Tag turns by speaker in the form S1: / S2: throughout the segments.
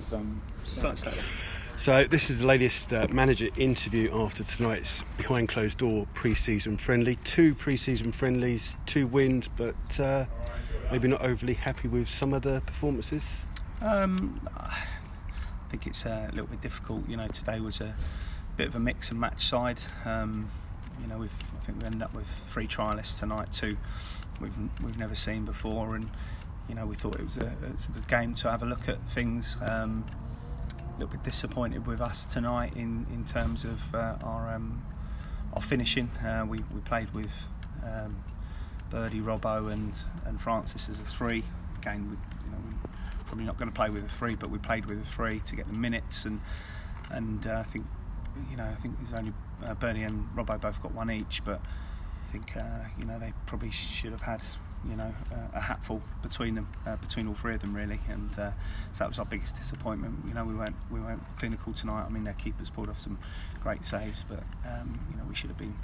S1: with um.
S2: So this is the latest uh, manager interview after tonight's behind closed door pre-season friendly. Two pre-season friendlies, two wins, but uh, maybe not overly happy with some of the performances.
S1: Um, I think it's a little bit difficult. You know, today was a bit of a mix and match side. Um, you know, we've I think we ended up with three trialists tonight, two we've we've never seen before, and you know we thought it was a, it was a good game to have a look at things. Um, a little bit disappointed with us tonight in, in terms of uh, our um, our finishing. Uh, we, we played with um, Birdie, Robbo, and and Francis as a three. Again, we, you know, we're probably not going to play with a three, but we played with a three to get the minutes, and and uh, I think you know I think there's only uh, Birdie and Robbo both got one each, but I think uh, you know they probably should have had you know uh, a hatful between them, uh, between all three of them really, and uh, so that was our biggest disappointment. You know we weren't we weren't clinical tonight. I mean their keepers pulled off some great saves, but um, you know we should have been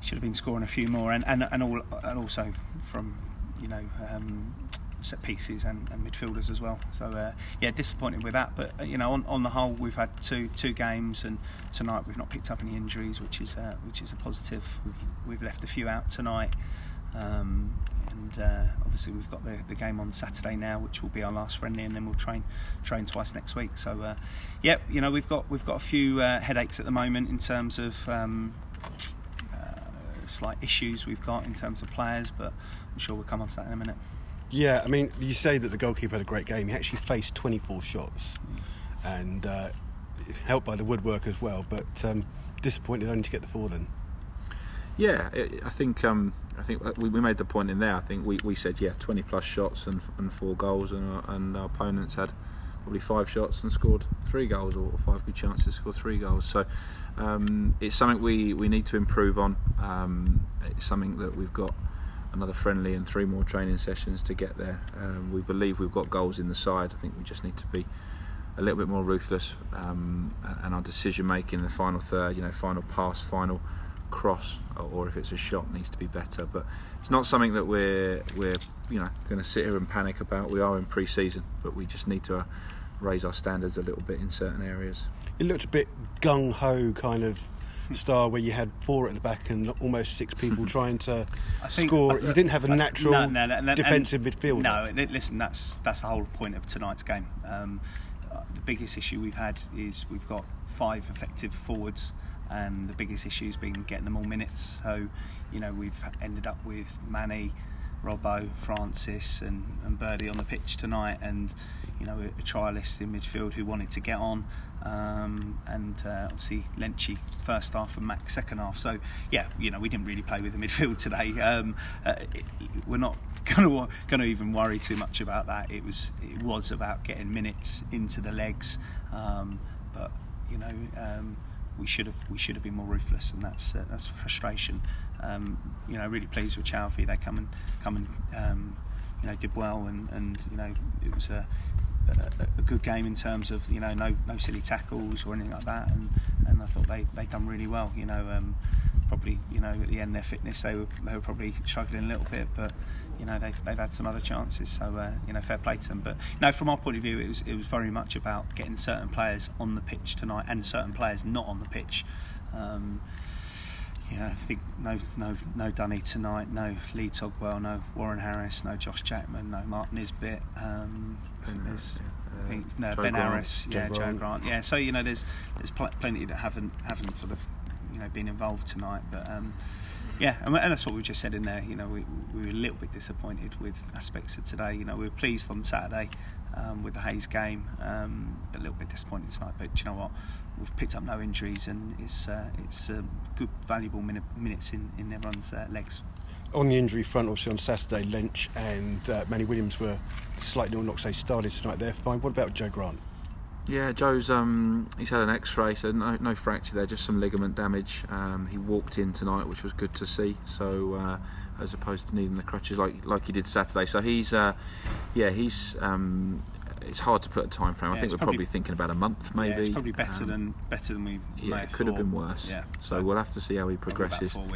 S1: should have been scoring a few more, and and and, all, and also from you know. Um, set pieces and, and, midfielders as well. So uh, yeah, disappointed with that. But uh, you know, on, on the whole, we've had two two games, and tonight we've not picked up any injuries, which is uh, which is a positive. We've we've left a few out tonight. Um, and uh, obviously we've got the, the game on Saturday now, which will be our last friendly, and then we'll train train twice next week. So, uh, yeah, you know we've got we've got a few uh, headaches at the moment in terms of um, uh, slight issues we've got in terms of players, but I'm sure we'll come on to that in a minute.
S2: Yeah, I mean, you say that the goalkeeper had a great game. He actually faced 24 shots, and uh, helped by the woodwork as well. But um, disappointed only to get the four then.
S3: Yeah, I think um, I think we, made the point in there. I think we, we said yeah, 20 plus shots and, and four goals, and our, and our opponents had probably five shots and scored three goals, or five good chances to score three goals. So um, it's something we, we need to improve on. Um, it's something that we've got another friendly and three more training sessions to get there. Um, we believe we've got goals in the side. I think we just need to be a little bit more ruthless, um, and our decision making in the final third, you know, final pass, final cross or if it's a shot needs to be better. But it's not something that we're we're you know going to sit here and panic about. We are in pre-season, but we just need to uh, raise our standards a little bit in certain areas.
S2: It looked a bit gung ho kind of style where you had four at the back and almost six people trying to think, score. you didn't have a natural no, no, no, defensive midfield.
S1: No, listen, that's that's the whole point of tonight's game. Um, uh, the biggest issue we've had is we've got five effective forwards and the biggest issue has been getting them all minutes. So, you know, we've ended up with Manny, Robbo, Francis, and, and Birdie on the pitch tonight, and you know, a, a trialist in midfield who wanted to get on, um, and uh, obviously Lenchi first half and Mac second half. So, yeah, you know, we didn't really play with the midfield today. Um, uh, it, we're not going to even worry too much about that. It was it was about getting minutes into the legs, um, but you know. We should have we should have been more ruthless, and that's uh, that's frustration. Um, you know, really pleased with Chalvey. They come and come and um, you know did well, and, and you know it was a, a, a, good game in terms of you know no no silly tackles or anything like that, and and I thought they they done really well. You know. Um, probably, you know, at the end their fitness, they were they were probably struggling a little bit, but you know they've, they've had some other chances. So uh, you know, fair play to them. But you no, from our point of view, it was it was very much about getting certain players on the pitch tonight and certain players not on the pitch. Um, yeah, I think no no no Dunny tonight, no Lee Togwell, no Warren Harris, no Josh Jackman, no Mark Nisbet. Um, think there's. I think no, Ben Grant, Harris, yeah, Joe Grant. Grant, yeah. So you know, there's there's pl- plenty that haven't haven't sort of you know been involved tonight. But um, yeah, and, that's what we just said in there. You know, we, we, were a little bit disappointed with aspects of today. You know, we were pleased on Saturday um, with the Hayes game, um, a little bit disappointed tonight. But you know what? We've picked up no injuries, and it's uh, it's uh, good, valuable minute, minutes in in everyone's uh, legs.
S2: On the injury front, obviously on Saturday, Lynch and uh, Manny Williams were slightly on knocks. They started tonight. They're fine. What about Joe Grant?
S3: Yeah, Joe's um, he's had an X-ray, so no, no fracture there, just some ligament damage. Um, he walked in tonight, which was good to see. So uh, as opposed to needing the crutches like like he did Saturday, so he's uh, yeah he's. Um, it's hard to put a time frame. Yeah, I think we're probably, probably, thinking about a month, maybe. Yeah,
S1: it's probably better um, than better than we.
S3: Yeah,
S1: it
S3: could
S1: have
S3: been worse. Yeah, so we'll have to see how he progresses. Four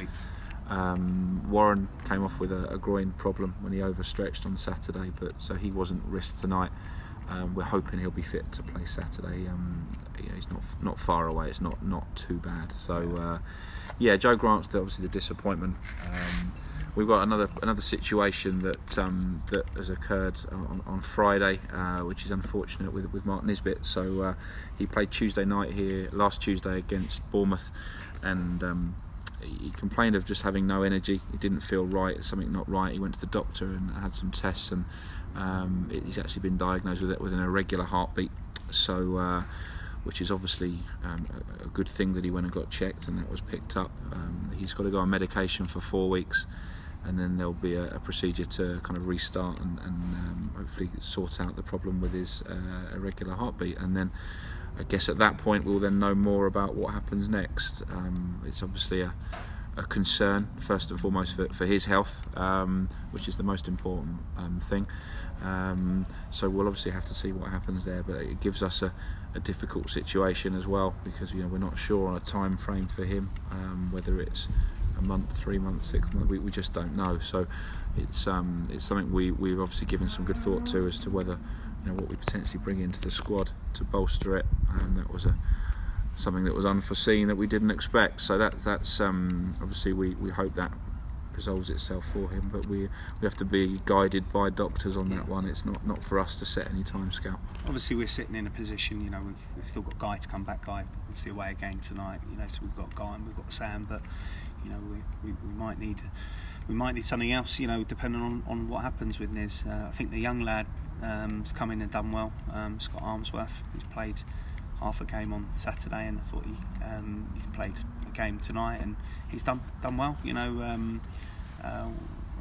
S3: Um, Warren came off with a, a, groin problem when he overstretched on Saturday, but so he wasn't risked tonight. Um, we're hoping he'll be fit to play Saturday. Um, you know, he's not not far away. It's not not too bad. So uh, yeah, Joe Grant's the, obviously the disappointment. Um, we've got another another situation that um, that has occurred on, on Friday, uh, which is unfortunate with with Mark Nisbet. So uh, he played Tuesday night here last Tuesday against Bournemouth, and um, he complained of just having no energy. He didn't feel right. Something not right. He went to the doctor and had some tests, and um, he's actually been diagnosed with it with an irregular heartbeat. So. Uh, which is obviously um, a, good thing that he went and got checked and that was picked up. Um, he's got to go on medication for four weeks and then there'll be a, a procedure to kind of restart and, and um, hopefully sort out the problem with his uh, irregular heartbeat. And then I guess at that point we'll then know more about what happens next. Um, it's obviously a, a, concern first and foremost for, for his health, um, which is the most important um, thing. Um, so we'll obviously have to see what happens there, but it gives us a, a difficult situation as well because you know we're not sure on a time frame for him, um, whether it's a month, three months, six months. We, we just don't know. So it's um, it's something we we've obviously given some good thought to as to whether you know what we potentially bring into the squad to bolster it. And that was a something that was unforeseen that we didn't expect. So that that's um, obviously we, we hope that resolves itself for him. But we we have to be guided by doctors on that one. It's not, not for us to set any time scale.
S1: Obviously, we're sitting in a position. You know, we've, we've still got Guy to come back. Guy obviously away again tonight. You know, so we've got Guy and we've got Sam. But you know, we, we, we might need we might need something else. You know, depending on, on what happens with Niz. Uh, I think the young lad um, has come in and done well. Um, Scott Armsworth, he's played half a game on Saturday, and I thought he um, he's played a game tonight, and he's done done well. You know, um, uh,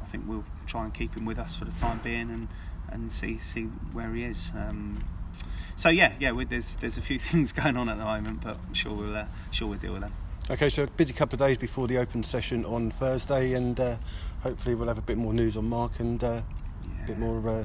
S1: I think we'll try and keep him with us for the time being, and and see see where he is. Um, so yeah, yeah, there's there's a few things going on at the moment, but I'm sure we'll uh, sure we'll deal with them.
S2: Okay, so a busy couple of days before the open session on Thursday, and uh, hopefully we'll have a bit more news on Mark and uh, yeah. a bit more. Uh,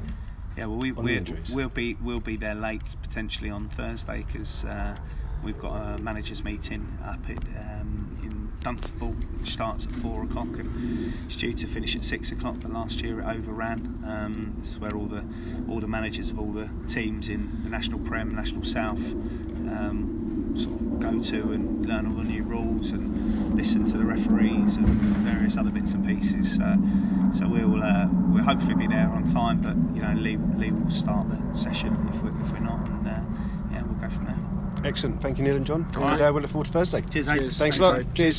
S1: yeah, well, we, will be we'll be there late potentially on Thursday because uh, we've got a managers meeting up at, um, in Dunstable, which starts at four o'clock and it's due to finish at six o'clock. But last year it overran. Um, this is where all the all the managers of all the teams in the National Prem, National South. Um, sort of go to and learn all the new rules and listen to the referees and various other bits and pieces. So, so we'll uh, we'll hopefully be there on time, but you know Lee, Lee will start the session if we're, if we're not, and uh, yeah, we'll go from there.
S2: Excellent. Thank you, Neil and Jon. And right. uh, we'll look forward to Thursday.
S1: Cheers, Cheers.
S2: Thanks, Thanks a lot. Cheers.